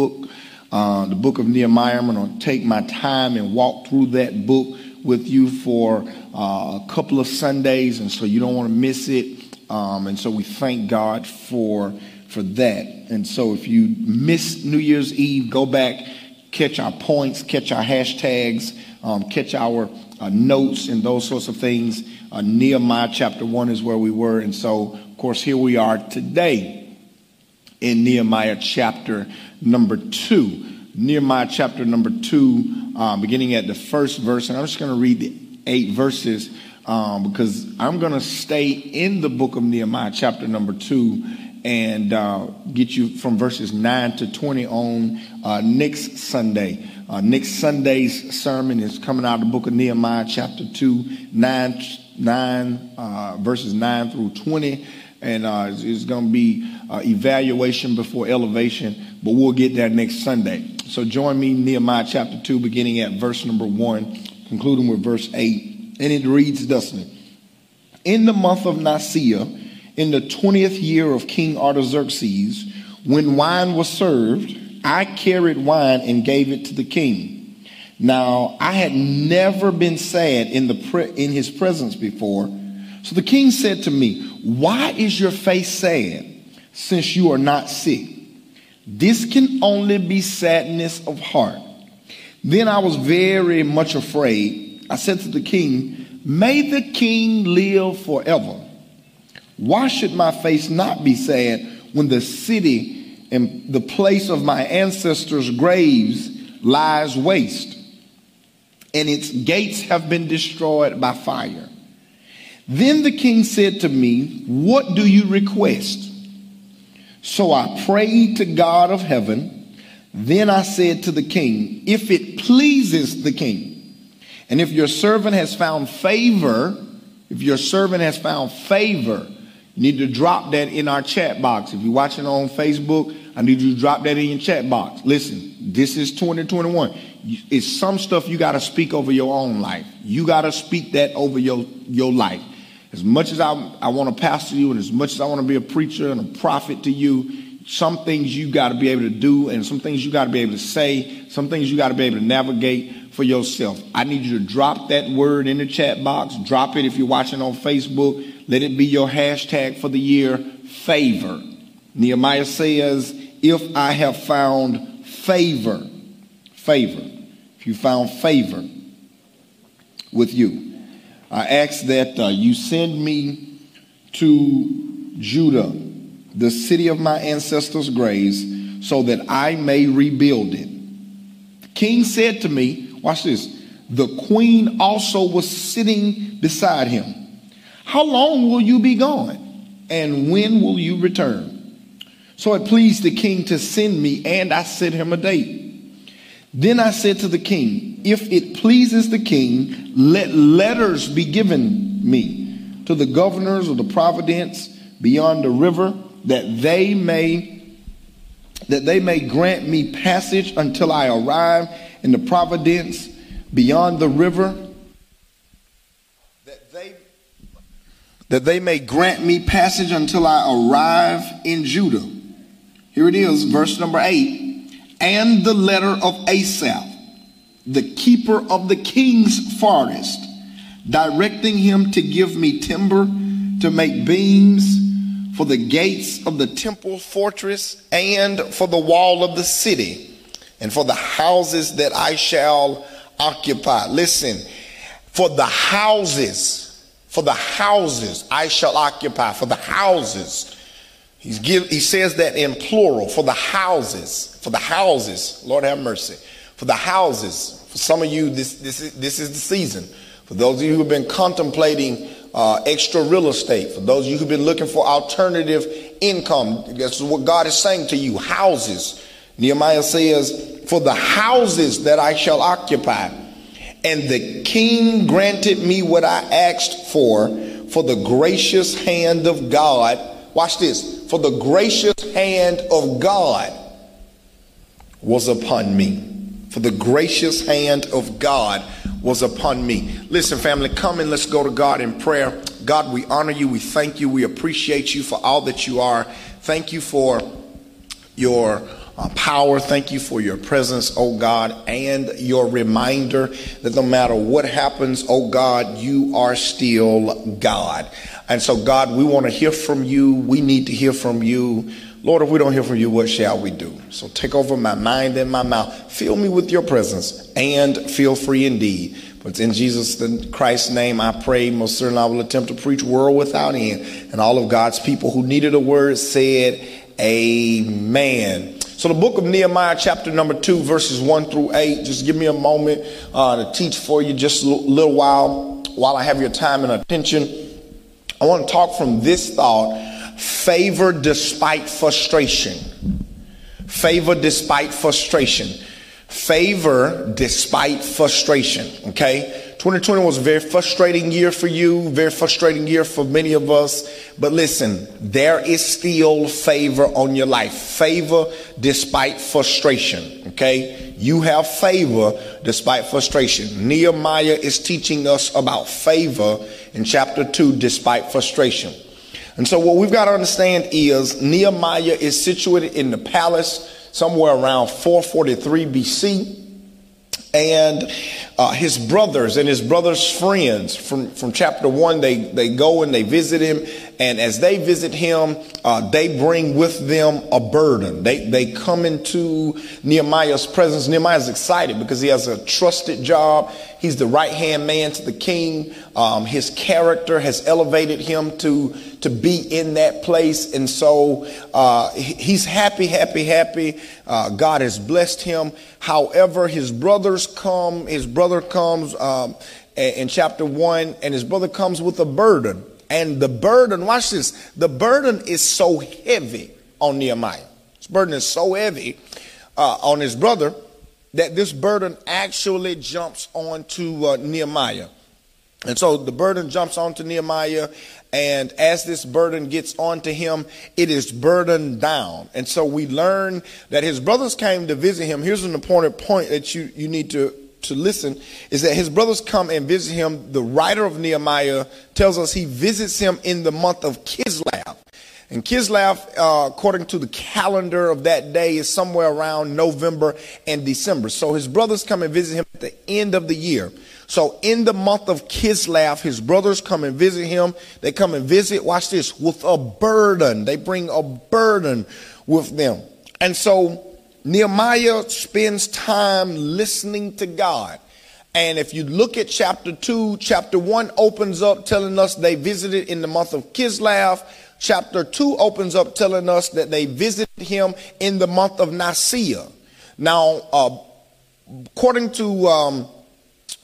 book, uh, the book of Nehemiah. I'm going to take my time and walk through that book with you for uh, a couple of Sundays, and so you don't want to miss it. Um, and so we thank God for for that. And so if you miss New Year's Eve, go back, catch our points, catch our hashtags, um, catch our uh, notes, and those sorts of things. Uh, Nehemiah chapter one is where we were, and so of course here we are today in Nehemiah chapter number two. Nehemiah chapter number two, uh, beginning at the first verse, and I'm just going to read the eight verses um, because I'm going to stay in the book of Nehemiah, chapter number two, and uh, get you from verses 9 to 20 on uh, next Sunday. Uh, next Sunday's sermon is coming out of the book of Nehemiah, chapter 2, 9, 9 uh, verses 9 through 20. And uh, it's, it's going to be uh, evaluation before elevation, but we'll get there next Sunday. So join me, Nehemiah chapter 2, beginning at verse number 1, concluding with verse 8. And it reads thusly In the month of Nisan, in the 20th year of King Artaxerxes, when wine was served, I carried wine and gave it to the king. Now, I had never been sad in, the pre- in his presence before. So the king said to me, Why is your face sad, since you are not sick? This can only be sadness of heart. Then I was very much afraid. I said to the king, May the king live forever. Why should my face not be sad when the city and the place of my ancestors' graves lies waste and its gates have been destroyed by fire? Then the king said to me, What do you request? So I prayed to God of heaven. Then I said to the king, If it pleases the king, and if your servant has found favor, if your servant has found favor you need to drop that in our chat box. If you're watching on Facebook, I need you to drop that in your chat box. Listen, this is 2021. It's some stuff you got to speak over your own life. You got to speak that over your, your life. As much as I, I want to pastor you and as much as I want to be a preacher and a prophet to you, some things you got to be able to do and some things you got to be able to say, some things you got to be able to navigate for yourself. I need you to drop that word in the chat box. Drop it if you're watching on Facebook. Let it be your hashtag for the year favor. Nehemiah says, if I have found favor, favor, if you found favor with you, I ask that uh, you send me to Judah, the city of my ancestors' graves, so that I may rebuild it. The king said to me, watch this, the queen also was sitting beside him. How long will you be gone? And when will you return? So it pleased the king to send me, and I set him a date. Then I said to the king, If it pleases the king, let letters be given me to the governors of the providence beyond the river, that they may that they may grant me passage until I arrive in the providence beyond the river That they that they may grant me passage until I arrive in Judah. Here it is, verse number eight. And the letter of Asaph, the keeper of the king's forest, directing him to give me timber to make beams for the gates of the temple fortress and for the wall of the city and for the houses that I shall occupy. Listen, for the houses for the houses I shall occupy, for the houses. He's give, he says that in plural, for the houses, for the houses. Lord have mercy. For the houses. For some of you, this, this, is, this is the season. For those of you who have been contemplating uh, extra real estate, for those of you who've been looking for alternative income, that's what God is saying to you houses. Nehemiah says, For the houses that I shall occupy and the king granted me what I asked for, for the gracious hand of God. Watch this. For the gracious hand of God was upon me. For the gracious hand of God was upon me. Listen, family, come and let's go to God in prayer. God, we honor you. We thank you. We appreciate you for all that you are. Thank you for your uh, power. Thank you for your presence, oh God, and your reminder that no matter what happens, oh God, you are still God. And so, God, we want to hear from you. We need to hear from you. Lord, if we don't hear from you, what shall we do? So take over my mind and my mouth. Fill me with your presence and feel free indeed. But in Jesus Christ's name, I pray. Most certainly, I will attempt to preach world without end. And all of God's people who needed a word said, Amen. So, the book of Nehemiah, chapter number two, verses one through eight. Just give me a moment uh, to teach for you, just a little while, while I have your time and attention. I want to talk from this thought favor despite frustration. Favor despite frustration. Favor despite frustration. Okay. 2020 was a very frustrating year for you, very frustrating year for many of us. But listen, there is still favor on your life. Favor despite frustration. Okay. You have favor despite frustration. Nehemiah is teaching us about favor in chapter 2 despite frustration. And so what we've got to understand is Nehemiah is situated in the palace somewhere around 443 BC. And uh, his brothers and his brothers' friends from, from chapter one, they, they go and they visit him. And as they visit him, uh, they bring with them a burden. They, they come into Nehemiah's presence. Nehemiah's excited because he has a trusted job. He's the right hand man to the king. Um, his character has elevated him to, to be in that place. And so uh, he's happy, happy, happy. Uh, God has blessed him. However, his brothers come, his brother comes um, in chapter one, and his brother comes with a burden. And the burden, watch this, the burden is so heavy on Nehemiah. This burden is so heavy uh, on his brother that this burden actually jumps onto uh, Nehemiah. And so the burden jumps onto Nehemiah, and as this burden gets onto him, it is burdened down. And so we learn that his brothers came to visit him. Here's an important point that you, you need to to listen is that his brothers come and visit him. The writer of Nehemiah tells us he visits him in the month of Kislev. And Kislev, uh, according to the calendar of that day, is somewhere around November and December. So his brothers come and visit him at the end of the year. So in the month of Kislev, his brothers come and visit him. They come and visit, watch this, with a burden. They bring a burden with them. And so Nehemiah spends time listening to God. And if you look at chapter 2, chapter 1 opens up telling us they visited in the month of Kislev. Chapter 2 opens up telling us that they visited him in the month of Nisan. Now, uh, according to um,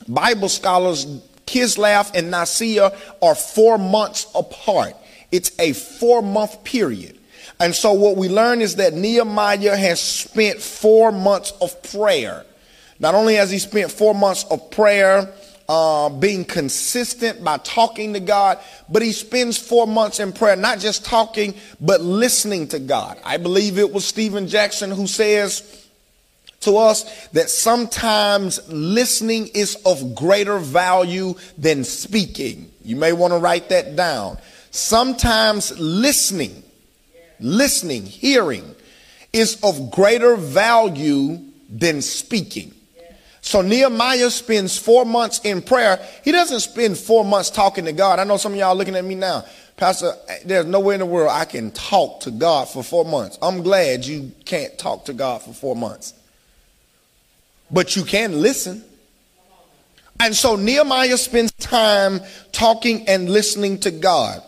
Bible scholars, Kislev and Nisan are four months apart. It's a four month period. And so what we learn is that Nehemiah has spent four months of prayer. Not only has he spent four months of prayer, uh, being consistent by talking to God, but he spends four months in prayer, not just talking, but listening to God. I believe it was Stephen Jackson who says to us that sometimes listening is of greater value than speaking. You may want to write that down. Sometimes listening listening, hearing, is of greater value than speaking. So Nehemiah spends four months in prayer. He doesn't spend four months talking to God. I know some of y'all looking at me now. Pastor, there's no way in the world I can talk to God for four months. I'm glad you can't talk to God for four months. But you can listen. And so Nehemiah spends time talking and listening to God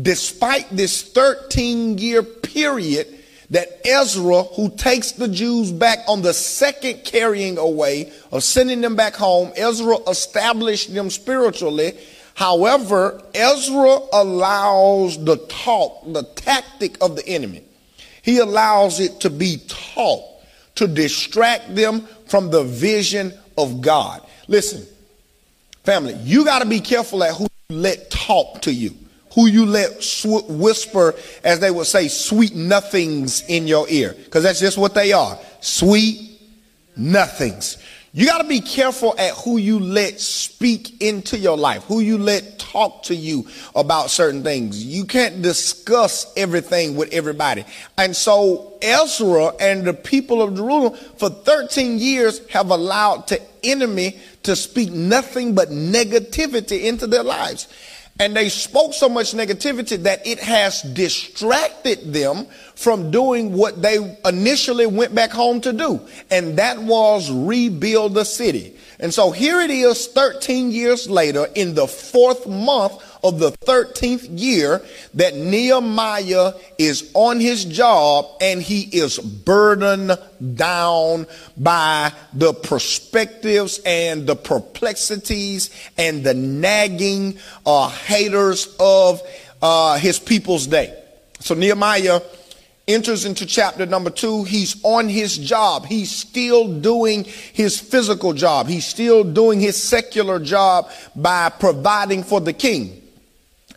despite this 13 year period that Ezra, who takes the Jews back on the second carrying away of sending them back home, Ezra established them spiritually. However, Ezra allows the talk, the tactic of the enemy. He allows it to be taught to distract them from the vision of God. Listen, family, you got to be careful at who you let talk to you who you let sw- whisper, as they would say, sweet nothings in your ear. Because that's just what they are sweet nothings. You got to be careful at who you let speak into your life, who you let talk to you about certain things. You can't discuss everything with everybody. And so Ezra and the people of Jerusalem for 13 years have allowed the enemy to speak nothing but negativity into their lives. And they spoke so much negativity that it has distracted them from doing what they initially went back home to do. And that was rebuild the city. And so here it is 13 years later in the fourth month of the 13th year that Nehemiah is on his job and he is burdened down by the perspectives and the perplexities and the nagging uh, haters of uh, his people's day. So Nehemiah enters into chapter number two, he's on his job. He's still doing his physical job. He's still doing his secular job by providing for the king.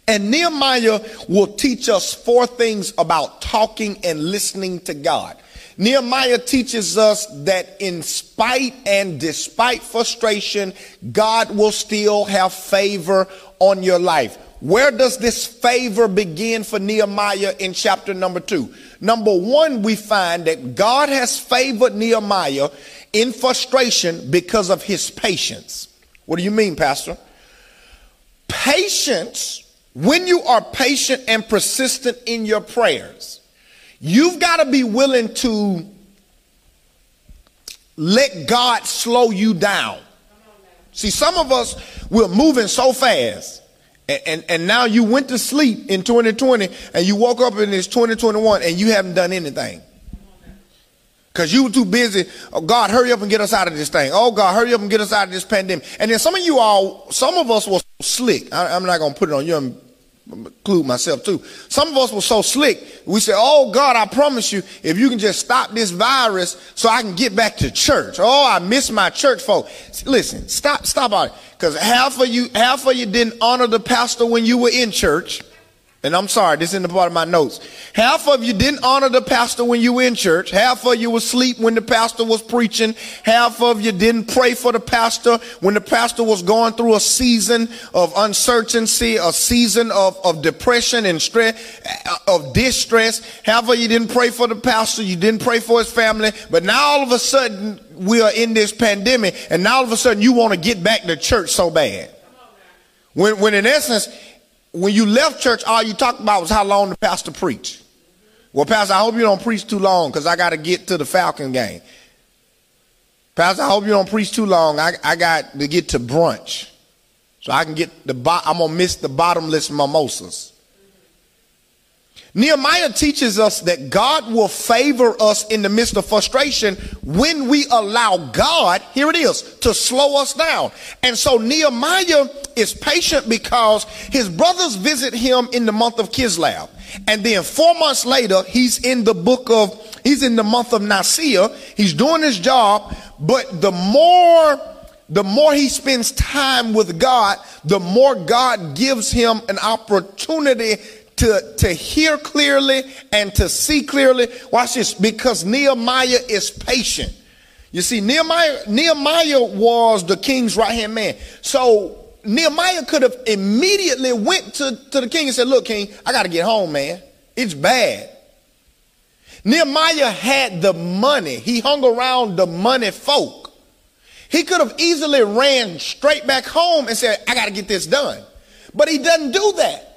And Nehemiah will teach us four things about talking and listening to God. Nehemiah teaches us that in spite and despite frustration, God will still have favor on your life. Where does this favor begin for Nehemiah in chapter number two? Number one, we find that God has favored Nehemiah in frustration because of his patience. What do you mean, Pastor? Patience when you are patient and persistent in your prayers, you've got to be willing to let God slow you down. See, some of us, we're moving so fast. And, and, and, now you went to sleep in 2020 and you woke up in this 2021 and you haven't done anything. Because you were too busy. Oh, God, hurry up and get us out of this thing. Oh, God, hurry up and get us out of this pandemic. And then some of you all, some of us were slick. I, am not going to put it on you include myself too. Some of us were so slick. We said, Oh God, I promise you, if you can just stop this virus so I can get back to church. Oh, I miss my church folk. Listen, stop, stop it. Cause half of you, half of you didn't honor the pastor when you were in church. And I'm sorry, this is in the part of my notes. Half of you didn't honor the pastor when you were in church. Half of you was asleep when the pastor was preaching. Half of you didn't pray for the pastor when the pastor was going through a season of uncertainty, a season of, of depression and stress, uh, of distress. Half of you didn't pray for the pastor. You didn't pray for his family. But now all of a sudden we are in this pandemic and now all of a sudden you want to get back to church so bad. When, when in essence, when you left church, all you talked about was how long the pastor preached. Well, Pastor, I hope you don't preach too long because I got to get to the Falcon game. Pastor, I hope you don't preach too long. I, I got to get to brunch. So I can get the, I'm going to miss the bottomless mimosas. Nehemiah teaches us that God will favor us in the midst of frustration when we allow God, here it is, to slow us down. And so Nehemiah is patient because his brothers visit him in the month of Kislev. And then four months later, he's in the book of, he's in the month of Nisan. He's doing his job, but the more the more he spends time with God, the more God gives him an opportunity to, to hear clearly and to see clearly. Watch this, because Nehemiah is patient. You see, Nehemiah, Nehemiah was the king's right hand man. So Nehemiah could have immediately went to, to the king and said, look, king, I got to get home, man. It's bad. Nehemiah had the money. He hung around the money folk. He could have easily ran straight back home and said, I got to get this done. But he doesn't do that.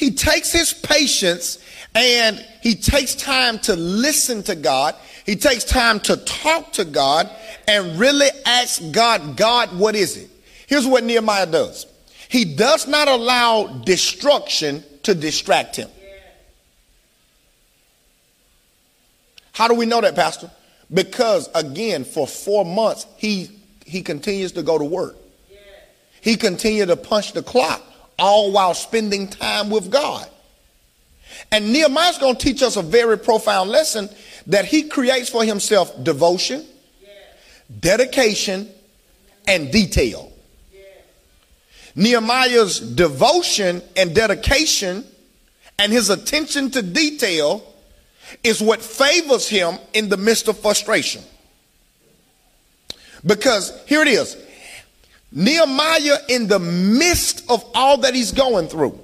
He takes his patience and he takes time to listen to God. He takes time to talk to God and really ask God, God, what is it? Here's what Nehemiah does. He does not allow destruction to distract him. How do we know that, Pastor? Because again, for four months, he he continues to go to work. He continued to punch the clock all while spending time with God. And Nehemiah's going to teach us a very profound lesson that he creates for himself devotion, dedication, and detail. Nehemiah's devotion and dedication and his attention to detail is what favors him in the midst of frustration. Because here it is Nehemiah, in the midst of all that he's going through,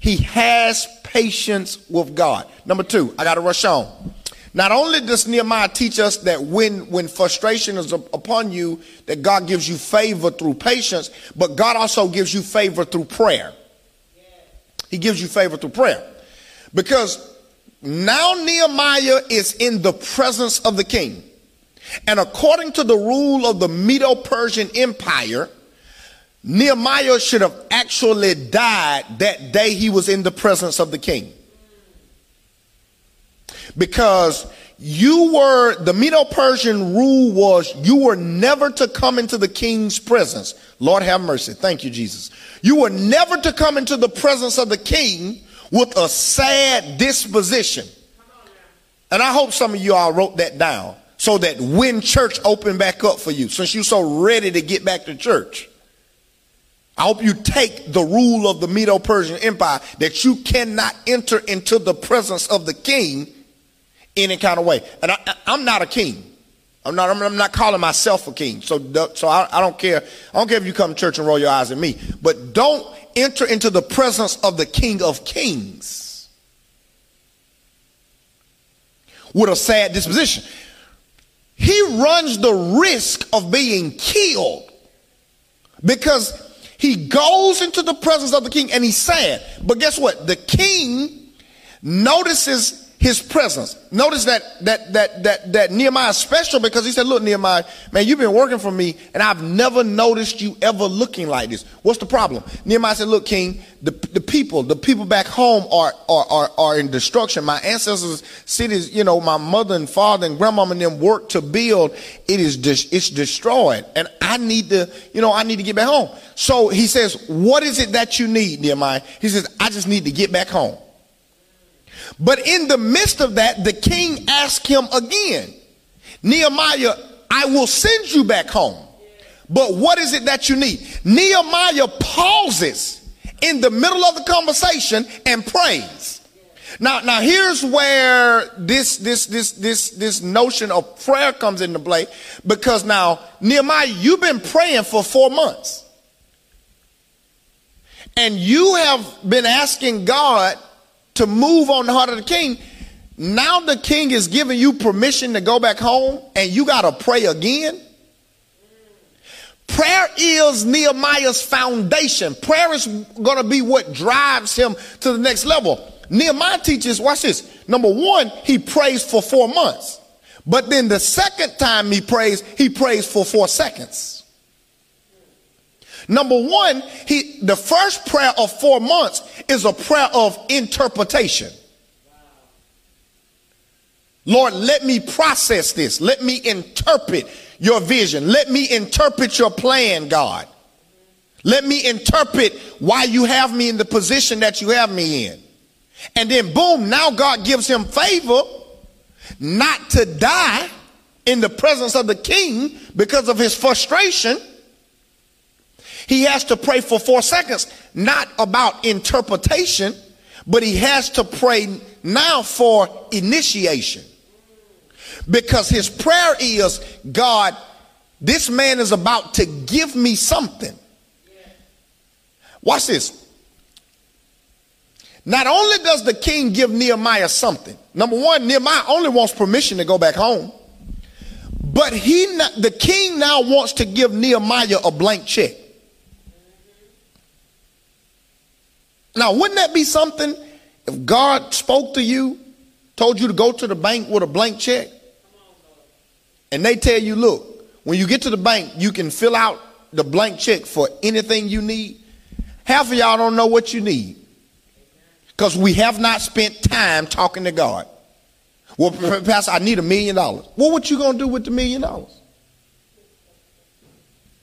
he has patience with God. Number two, I got to rush on. Not only does Nehemiah teach us that when, when frustration is upon you, that God gives you favor through patience, but God also gives you favor through prayer. He gives you favor through prayer. Because now Nehemiah is in the presence of the king. And according to the rule of the Medo Persian Empire, Nehemiah should have actually died that day he was in the presence of the king. Because you were, the Medo Persian rule was you were never to come into the king's presence. Lord have mercy. Thank you, Jesus. You were never to come into the presence of the king with a sad disposition. And I hope some of you all wrote that down so that when church opened back up for you, since you're so ready to get back to church, I hope you take the rule of the Medo Persian Empire that you cannot enter into the presence of the king any kind of way. And I, am not a king. I'm not, I'm not calling myself a king. So, so I, I don't care. I don't care if you come to church and roll your eyes at me, but don't enter into the presence of the king of kings with a sad disposition. He runs the risk of being killed because he goes into the presence of the king and he's sad. But guess what? The king notices his presence. Notice that that that that that Nehemiah is special because he said, "Look, Nehemiah, man, you've been working for me, and I've never noticed you ever looking like this. What's the problem?" Nehemiah said, "Look, King, the the people, the people back home are are are, are in destruction. My ancestors' cities, you know, my mother and father and grandmama and them worked to build. It is dis- it's destroyed, and I need to, you know, I need to get back home." So he says, "What is it that you need, Nehemiah?" He says, "I just need to get back home." But in the midst of that, the king asked him again, Nehemiah, I will send you back home. But what is it that you need? Nehemiah pauses in the middle of the conversation and prays. Now, now here's where this this this this this notion of prayer comes into play because now Nehemiah, you've been praying for four months, and you have been asking God to move on the heart of the king. Now the king is giving you permission to go back home and you got to pray again. Prayer is Nehemiah's foundation. Prayer is going to be what drives him to the next level. Nehemiah teaches, watch this. Number one, he prays for four months. But then the second time he prays, he prays for four seconds. Number one, he, the first prayer of four months is a prayer of interpretation. Lord, let me process this. Let me interpret your vision. Let me interpret your plan, God. Let me interpret why you have me in the position that you have me in. And then, boom, now God gives him favor not to die in the presence of the king because of his frustration he has to pray for four seconds, not about interpretation, but he has to pray now for initiation. Because his prayer is, God, this man is about to give me something. Watch this. Not only does the king give Nehemiah something, number one, Nehemiah only wants permission to go back home. But he, the king now wants to give Nehemiah a blank check. Now, wouldn't that be something if God spoke to you, told you to go to the bank with a blank check, and they tell you, look, when you get to the bank, you can fill out the blank check for anything you need? Half of y'all don't know what you need because we have not spent time talking to God. Well, Pastor, I need a million dollars. Well, what you gonna do with the million dollars?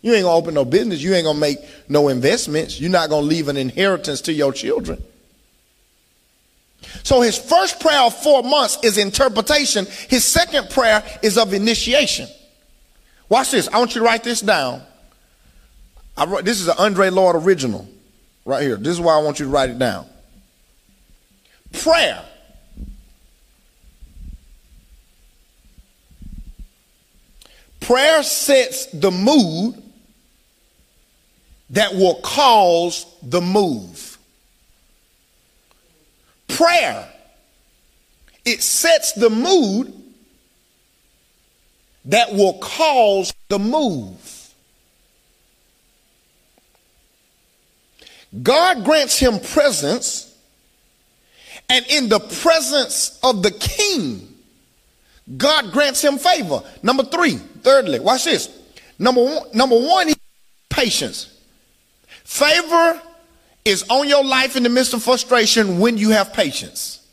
You ain't gonna open no business. You ain't gonna make no investments. You're not gonna leave an inheritance to your children. So his first prayer of four months is interpretation. His second prayer is of initiation. Watch this. I want you to write this down. Wrote, this is an Andre Lord original right here. This is why I want you to write it down. Prayer Prayer sets the mood that will cause the move. Prayer, it sets the mood that will cause the move. God grants him presence, and in the presence of the king, God grants him favor. Number three, thirdly, watch this. Number one, number one, patience. Favor is on your life in the midst of frustration when you have patience.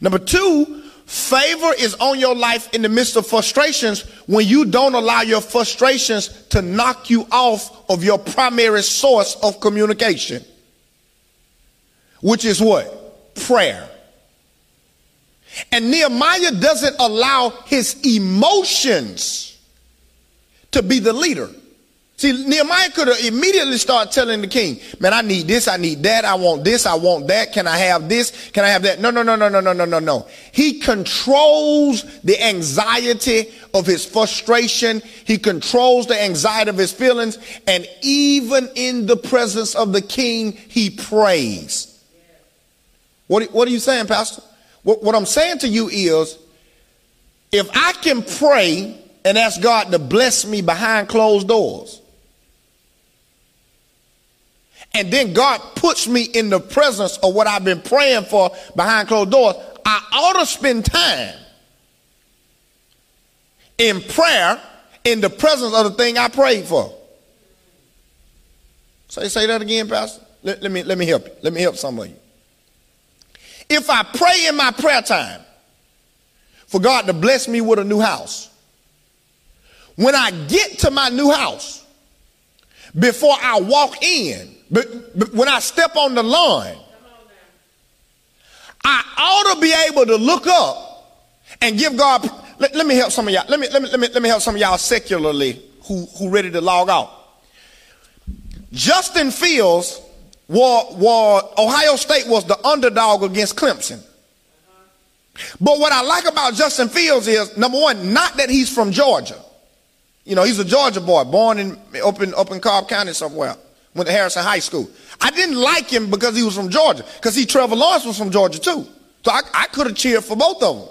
Number two, favor is on your life in the midst of frustrations when you don't allow your frustrations to knock you off of your primary source of communication, which is what? Prayer. And Nehemiah doesn't allow his emotions to be the leader. See, Nehemiah could have immediately started telling the king, man, I need this, I need that, I want this, I want that, can I have this, can I have that? No, no, no, no, no, no, no, no, no. He controls the anxiety of his frustration. He controls the anxiety of his feelings. And even in the presence of the king, he prays. What, what are you saying, Pastor? What, what I'm saying to you is, if I can pray and ask God to bless me behind closed doors, and then God puts me in the presence of what I've been praying for behind closed doors, I ought to spend time in prayer in the presence of the thing I prayed for. Say, say that again, Pastor. Let, let, me, let me help you. Let me help some of you. If I pray in my prayer time for God to bless me with a new house, when I get to my new house, before I walk in, but, but when I step on the lawn, I ought to be able to look up and give God. Let, let me help some of y'all. Let me, let me, let me, let me help some of y'all secularly who, who ready to log out. Justin Fields war, war, Ohio State was the underdog against Clemson. But what I like about Justin Fields is number one, not that he's from Georgia. You know, he's a Georgia boy, born in up in up in Cobb County somewhere went to Harrison High School. I didn't like him because he was from Georgia, because he Trevor Lawrence was from Georgia too. So I, I could have cheered for both of them.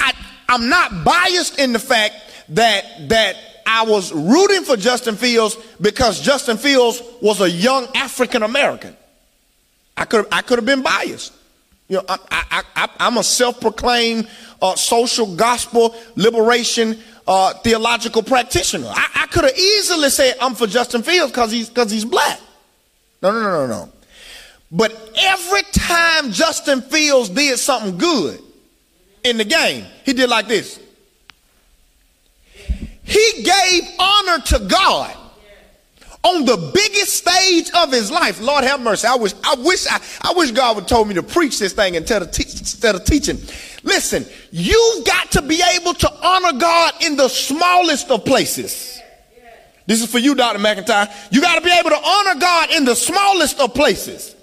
I, I'm not biased in the fact that that I was rooting for Justin Fields because Justin Fields was a young African American. I could I could have been biased. You know, I, I'm a self-proclaimed uh, social gospel liberation uh, theological practitioner. I, I could have easily said I'm for Justin Fields because he's because he's black. No, no, no, no, no. But every time Justin Fields did something good in the game, he did like this. He gave honor to God on the biggest stage of his life. Lord have mercy. I wish, I wish, I, I wish God would told me to preach this thing instead of, te- instead of teaching. Listen, you've got to be able to honor God in the smallest of places. This is for you, Dr. McIntyre. You got to be able to honor God in the smallest of places.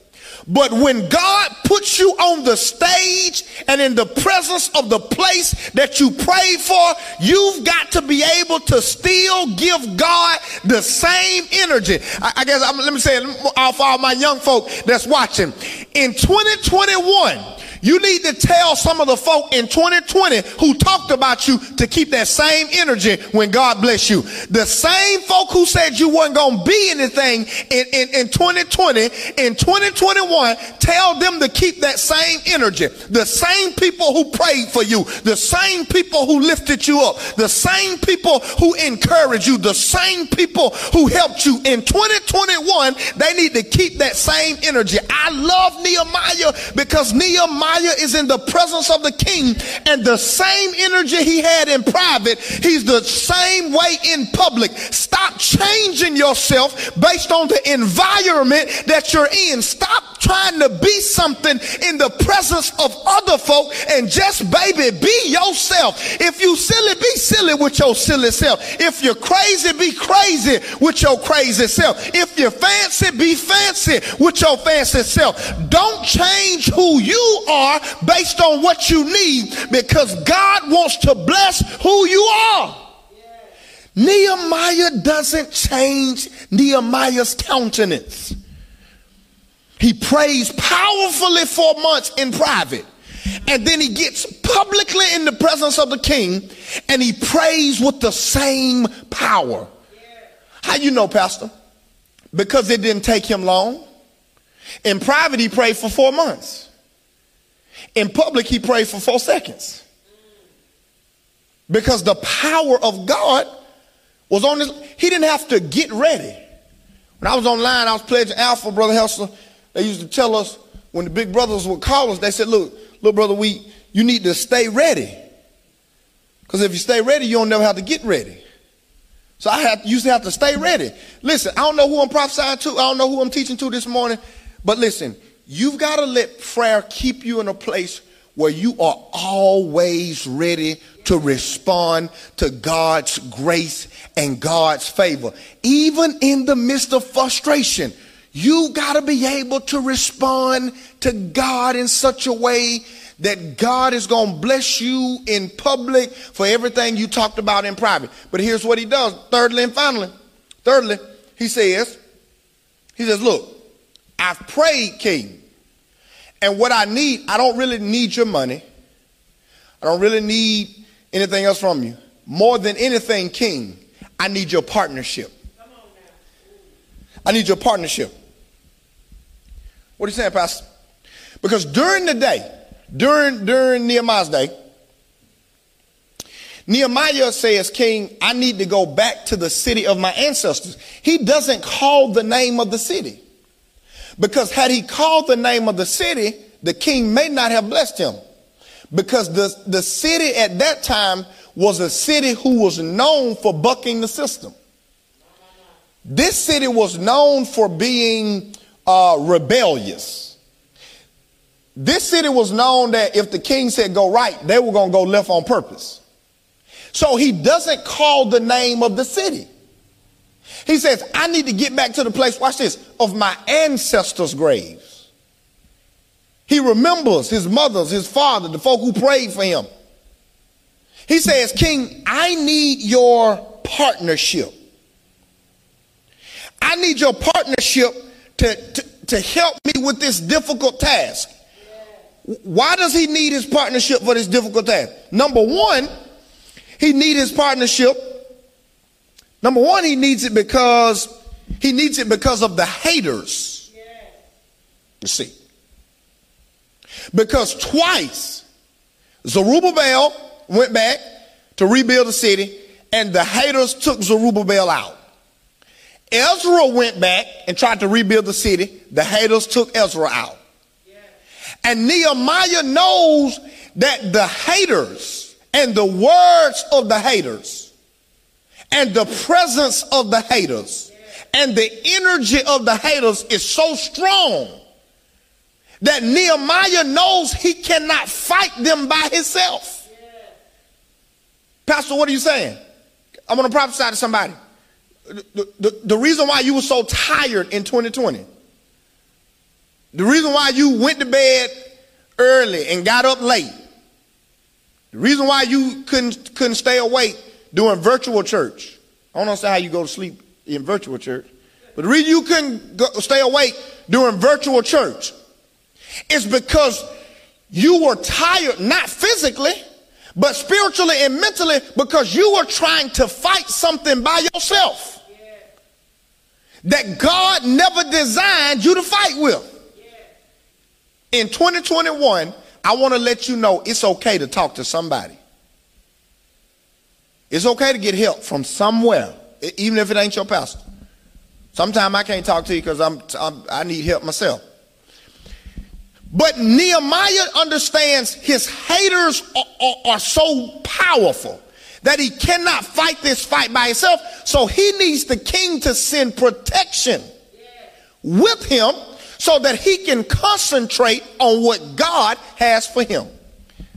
But when God puts you on the stage and in the presence of the place that you prayed for, you've got to be able to still give God the same energy. I, I guess I'm, let me say it for all my young folk that's watching. In 2021, you need to tell some of the folk in 2020 who talked about you to keep that same energy when God bless you. The same folk who said you weren't going to be anything in, in, in 2020, in 2021, tell them to keep that same energy. The same people who prayed for you, the same people who lifted you up, the same people who encouraged you, the same people who helped you in 2021, they need to keep that same energy. I love Nehemiah because Nehemiah Is in the presence of the king, and the same energy he had in private, he's the same way in public. Stop changing yourself based on the environment that you're in. Stop trying to be something in the presence of other folk and just, baby, be yourself. If you silly, be silly with your silly self. If you're crazy, be crazy with your crazy self. If you're fancy, be fancy with your fancy self. Don't change who you are are based on what you need because God wants to bless who you are. Nehemiah doesn't change Nehemiah's countenance. He prays powerfully for months in private. And then he gets publicly in the presence of the king and he prays with the same power. How you know, Pastor? Because it didn't take him long. In private, he prayed for four months. In public, he prayed for four seconds. Because the power of God was on this. He didn't have to get ready. When I was online, I was pledging Alpha, Brother Hester. They used to tell us when the big brothers would call us, they said, look, little brother, we, you need to stay ready. Because if you stay ready, you don't never have to get ready. So I have, used to have to stay ready. Listen, I don't know who I'm prophesying to. I don't know who I'm teaching to this morning. But listen, you've got to let prayer keep you in a place where you are always ready to respond to God's grace and God's favor. Even in the midst of frustration, You've got to be able to respond to God in such a way that God is going to bless you in public for everything you talked about in private. But here's what he does. Thirdly and finally, thirdly, he says, he says, look, I've prayed, king. And what I need, I don't really need your money. I don't really need anything else from you. More than anything, king, I need your partnership. I need your partnership. What are you saying, Pastor? Because during the day, during, during Nehemiah's day, Nehemiah says, King, I need to go back to the city of my ancestors. He doesn't call the name of the city. Because had he called the name of the city, the king may not have blessed him. Because the, the city at that time was a city who was known for bucking the system. This city was known for being uh, rebellious. This city was known that if the king said go right, they were going to go left on purpose. So he doesn't call the name of the city. He says, I need to get back to the place, watch this, of my ancestors' graves. He remembers his mothers, his father, the folk who prayed for him. He says, King, I need your partnership. I need your partnership to, to, to help me with this difficult task. Why does he need his partnership for this difficult task? Number one, he need his partnership. Number one, he needs it because he needs it because of the haters. You see. Because twice Zerubbabel went back to rebuild the city and the haters took Zerubbabel out. Ezra went back and tried to rebuild the city. The haters took Ezra out. And Nehemiah knows that the haters and the words of the haters and the presence of the haters and the energy of the haters is so strong that Nehemiah knows he cannot fight them by himself. Pastor, what are you saying? I'm going to prophesy to somebody the, the, the reason why you were so tired in 2020, the reason why you went to bed early and got up late, the reason why you couldn't, couldn't stay awake doing virtual church. I don't understand how you go to sleep in virtual church. But the reason you couldn't go, stay awake during virtual church is because you were tired, not physically, but spiritually and mentally, because you were trying to fight something by yourself that God never designed you to fight with. In 2021, I want to let you know it's okay to talk to somebody. It's okay to get help from somewhere, even if it ain't your pastor. Sometimes I can't talk to you because I'm, I'm, i need help myself. But Nehemiah understands his haters are, are, are so powerful that he cannot fight this fight by himself. So he needs the king to send protection with him so that he can concentrate on what God has for him.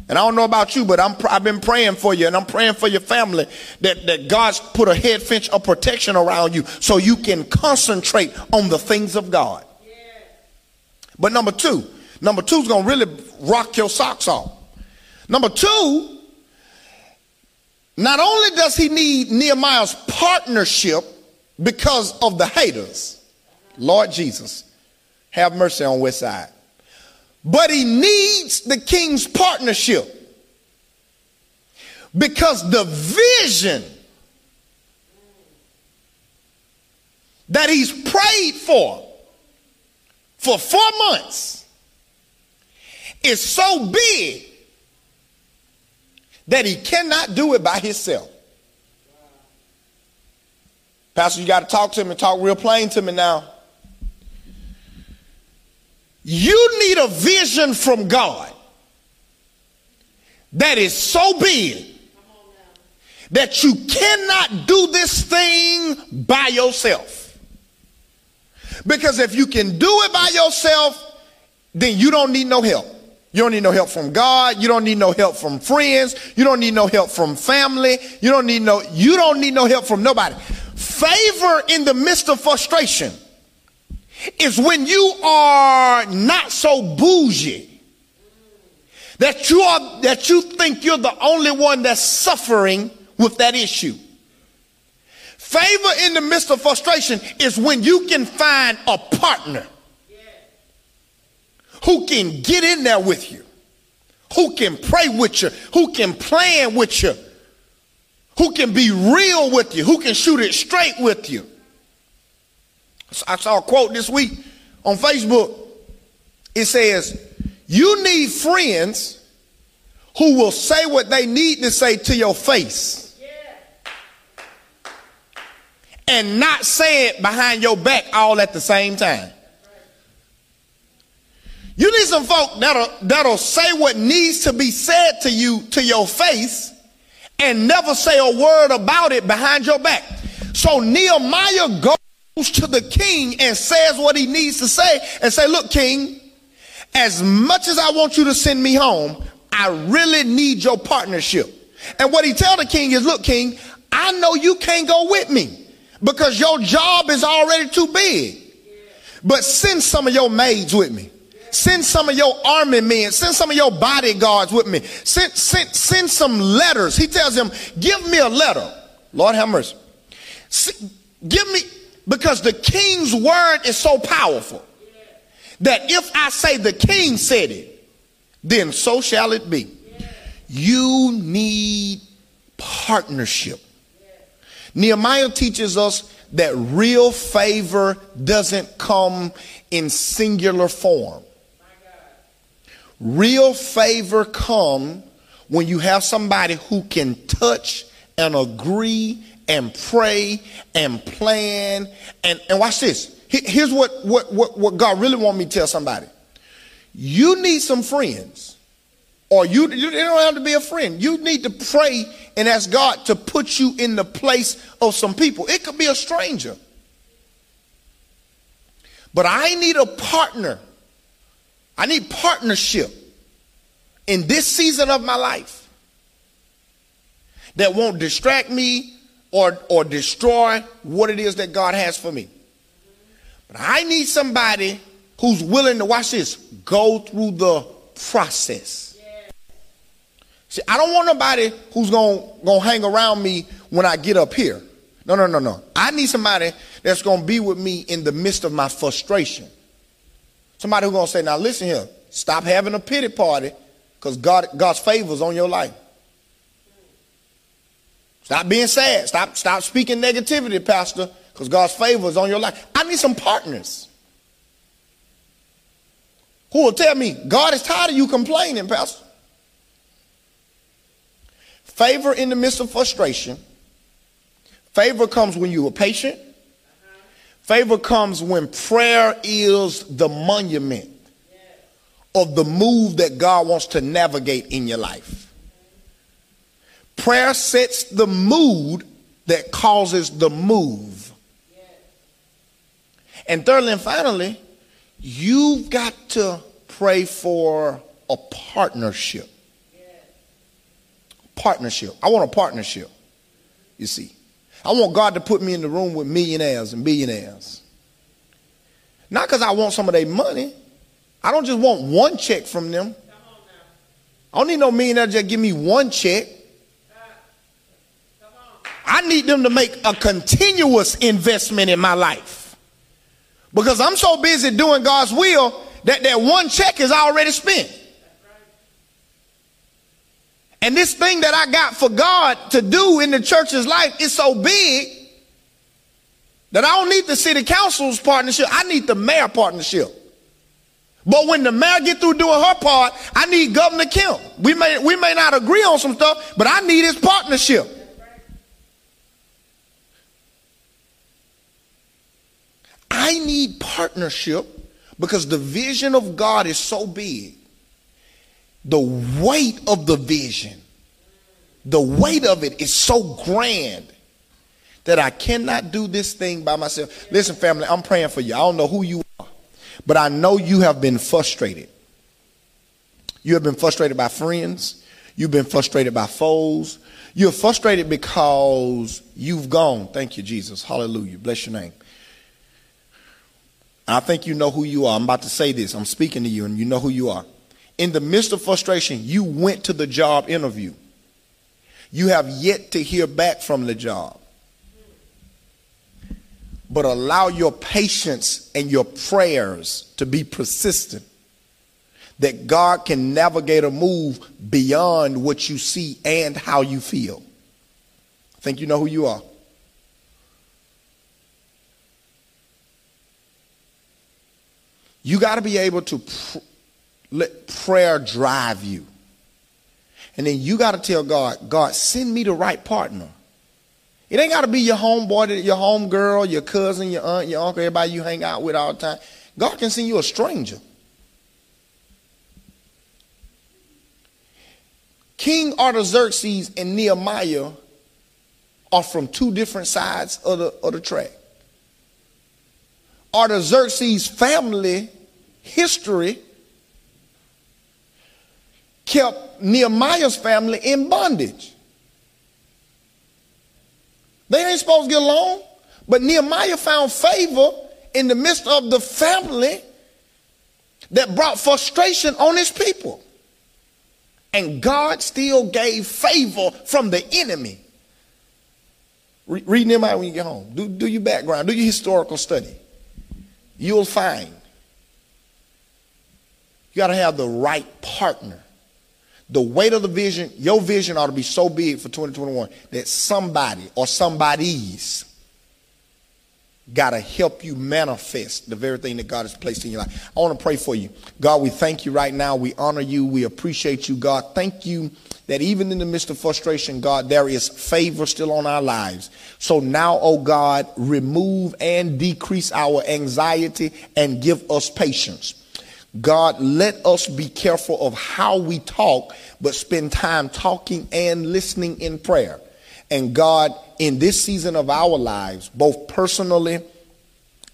And I don't know about you, but I'm, I've been praying for you and I'm praying for your family that, that God's put a head fence of protection around you so you can concentrate on the things of God. But number two, number two is going to really rock your socks off. Number two not only does he need Nehemiah's partnership because of the haters, Lord Jesus, have mercy on West Side, but he needs the king's partnership because the vision that he's prayed for for four months is so big that he cannot do it by himself. Pastor, you got to talk to him and talk real plain to me now. You need a vision from God that is so big that you cannot do this thing by yourself. Because if you can do it by yourself, then you don't need no help. You don't need no help from God. You don't need no help from friends. You don't need no help from family. You don't need no, you don't need no help from nobody. Favor in the midst of frustration is when you are not so bougie that you are that you think you're the only one that's suffering with that issue. Favor in the midst of frustration is when you can find a partner who can get in there with you, who can pray with you, who can plan with you, who can be real with you, who can shoot it straight with you. I saw a quote this week on Facebook. It says, You need friends who will say what they need to say to your face and not say it behind your back all at the same time. You need some folk that'll, that'll say what needs to be said to you to your face and never say a word about it behind your back. So Nehemiah goes to the king and says what he needs to say and say, look, king, as much as I want you to send me home, I really need your partnership. And what he tell the king is, look, king, I know you can't go with me because your job is already too big. But send some of your maids with me. Send some of your army men. Send some of your bodyguards with me. Send, send, send some letters. He tells them, give me a letter. Lord have mercy. give me, because the king's word is so powerful that if I say the king said it, then so shall it be. You need partnership. Nehemiah teaches us that real favor doesn't come in singular form. Real favor come when you have somebody who can touch and agree and pray and plan and, and watch this. Here's what, what, what, what God really want me to tell somebody. You need some friends or you, you don't have to be a friend. You need to pray and ask God to put you in the place of some people. It could be a stranger. But I need a partner. I need partnership in this season of my life that won't distract me or, or destroy what it is that God has for me. But I need somebody who's willing to watch this, go through the process. See, I don't want nobody who's going to hang around me when I get up here. No, no, no, no. I need somebody that's going to be with me in the midst of my frustration. Somebody who's going to say, now listen here, stop having a pity party because God, God's favor is on your life. Stop being sad. Stop, stop speaking negativity, Pastor, because God's favor is on your life. I need some partners who will tell me, God is tired of you complaining, Pastor. Favor in the midst of frustration. Favor comes when you are patient. Favor comes when prayer is the monument of the move that God wants to navigate in your life. Prayer sets the mood that causes the move. And thirdly and finally, you've got to pray for a partnership partnership. I want a partnership, you see. I want God to put me in the room with millionaires and billionaires. Not because I want some of their money. I don't just want one check from them. I don't need no millionaire to just give me one check. I need them to make a continuous investment in my life. Because I'm so busy doing God's will that that one check is already spent. And this thing that I got for God to do in the church's life is so big that I don't need the city council's partnership. I need the mayor partnership. But when the mayor get through doing her part, I need Governor Kemp. We may we may not agree on some stuff, but I need his partnership. I need partnership because the vision of God is so big. The weight of the vision, the weight of it is so grand that I cannot do this thing by myself. Listen, family, I'm praying for you. I don't know who you are, but I know you have been frustrated. You have been frustrated by friends. You've been frustrated by foes. You're frustrated because you've gone. Thank you, Jesus. Hallelujah. Bless your name. I think you know who you are. I'm about to say this. I'm speaking to you, and you know who you are. In the midst of frustration, you went to the job interview. You have yet to hear back from the job. But allow your patience and your prayers to be persistent. That God can navigate a move beyond what you see and how you feel. I think you know who you are. You got to be able to pr- let prayer drive you. And then you got to tell God, God, send me the right partner. It ain't got to be your homeboy, your home girl, your cousin, your aunt, your uncle, everybody you hang out with all the time. God can send you a stranger. King Artaxerxes and Nehemiah are from two different sides of the, of the track. Artaxerxes' family history kept Nehemiah's family in bondage. They ain't supposed to get along, but Nehemiah found favor in the midst of the family that brought frustration on his people. And God still gave favor from the enemy. Read Nehemiah when you get home. Do, do your background, do your historical study you'll find you got to have the right partner. The weight of the vision, your vision ought to be so big for 2021 that somebody or somebody's got to help you manifest the very thing that God has placed in your life. I want to pray for you. God, we thank you right now. We honor you. We appreciate you, God. Thank you that even in the midst of frustration, God, there is favor still on our lives. So now, oh God, remove and decrease our anxiety and give us patience. God, let us be careful of how we talk, but spend time talking and listening in prayer. And God, in this season of our lives, both personally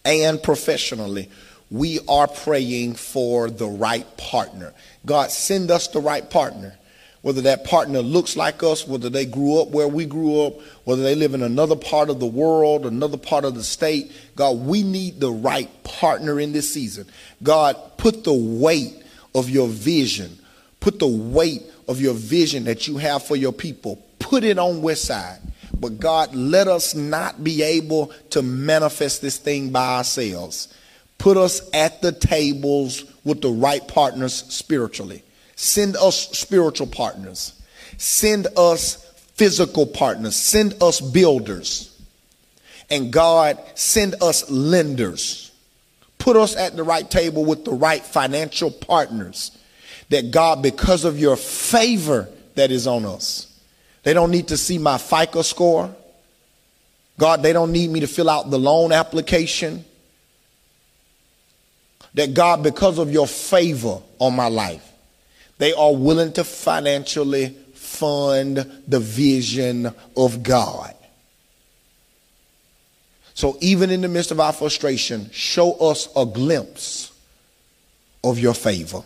and professionally, we are praying for the right partner. God, send us the right partner. Whether that partner looks like us, whether they grew up where we grew up, whether they live in another part of the world, another part of the state. God, we need the right partner in this season. God, put the weight of your vision, put the weight of your vision that you have for your people put it on West Side. But God, let us not be able to manifest this thing by ourselves. Put us at the tables with the right partners spiritually. Send us spiritual partners. Send us physical partners. Send us builders. And God, send us lenders. Put us at the right table with the right financial partners. That God, because of your favor that is on us, they don't need to see my FICO score. God, they don't need me to fill out the loan application. That God, because of your favor on my life, they are willing to financially fund the vision of God. So even in the midst of our frustration, show us a glimpse of your favor.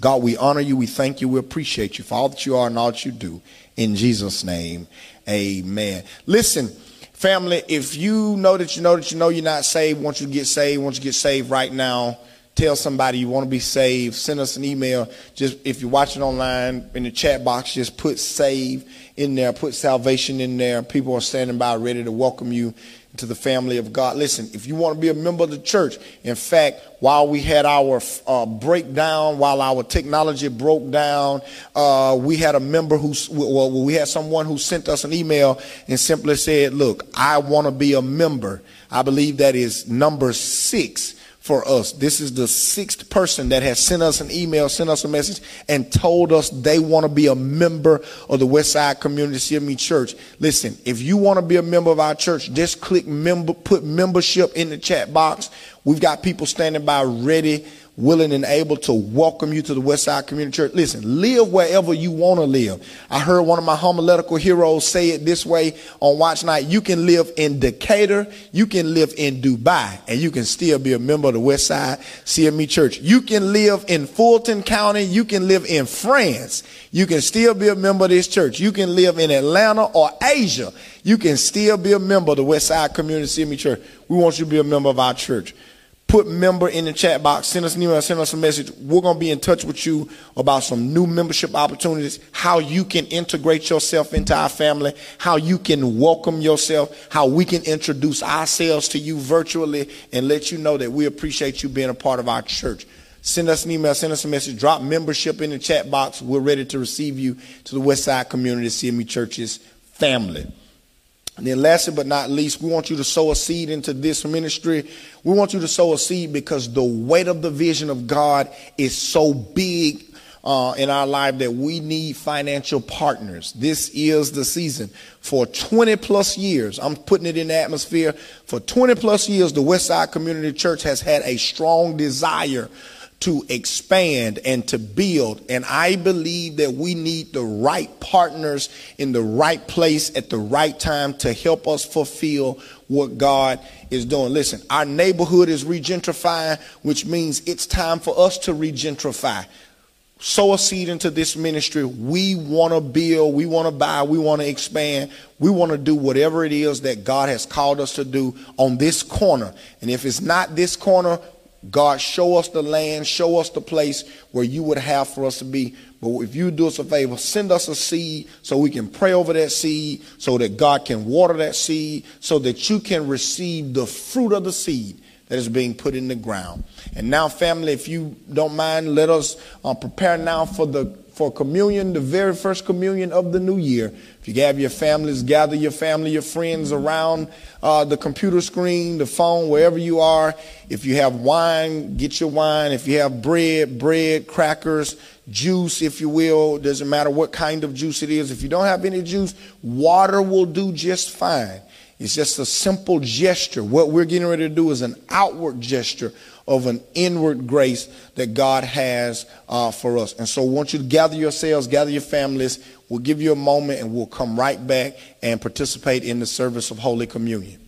God, we honor you, we thank you, we appreciate you for all that you are and all that you do. In Jesus' name, amen. Listen, family, if you know that you know that you know you're not saved, want you get saved, want you get saved right now, tell somebody you want to be saved, send us an email. Just if you're watching online in the chat box, just put save in there, put salvation in there. People are standing by ready to welcome you to the family of God. Listen, if you want to be a member of the church, in fact, while we had our uh, breakdown, while our technology broke down, uh, we had a member who, well, we had someone who sent us an email and simply said, look, I want to be a member. I believe that is number six for us. This is the sixth person that has sent us an email, sent us a message, and told us they want to be a member of the Westside Community CME Church. Listen, if you want to be a member of our church, just click member, put membership in the chat box. We've got people standing by ready willing and able to welcome you to the Westside Community Church. Listen, live wherever you want to live. I heard one of my homiletical heroes say it this way on Watch Night. You can live in Decatur, you can live in Dubai, and you can still be a member of the Westside CME Church. You can live in Fulton County, you can live in France, you can still be a member of this church. You can live in Atlanta or Asia, you can still be a member of the Westside Community CME Church. We want you to be a member of our church put member in the chat box, send us an email, send us a message. We're going to be in touch with you about some new membership opportunities, how you can integrate yourself into our family, how you can welcome yourself, how we can introduce ourselves to you virtually and let you know that we appreciate you being a part of our church. Send us an email, send us a message, drop membership in the chat box. We're ready to receive you to the Westside Community CME Church's family. And then lastly but not least, we want you to sow a seed into this ministry. We want you to sow a seed because the weight of the vision of God is so big uh, in our life that we need financial partners. This is the season. For 20 plus years, I'm putting it in the atmosphere. For 20 plus years, the Westside Community Church has had a strong desire to expand and to build. And I believe that we need the right partners in the right place at the right time to help us fulfill what God is doing. Listen, our neighborhood is regentrifying, which means it's time for us to regentrify. Sow a seed into this ministry. We want to build, we want to buy, we want to expand. We want to do whatever it is that God has called us to do on this corner. And if it's not this corner, God, show us the land, show us the place where you would have for us to be. But if you do us a favor, send us a seed so we can pray over that seed, so that God can water that seed, so that you can receive the fruit of the seed that is being put in the ground. And now, family, if you don't mind, let us uh, prepare now for the for communion, the very first communion of the new year. If you have your families, gather your family, your friends around uh, the computer screen, the phone, wherever you are. If you have wine, get your wine. If you have bread, bread, crackers, juice, if you will. Doesn't matter what kind of juice it is. If you don't have any juice, water will do just fine. It's just a simple gesture. What we're getting ready to do is an outward gesture of an inward grace that God has uh, for us. And so I want you to gather yourselves, gather your families. We'll give you a moment and we'll come right back and participate in the service of Holy Communion.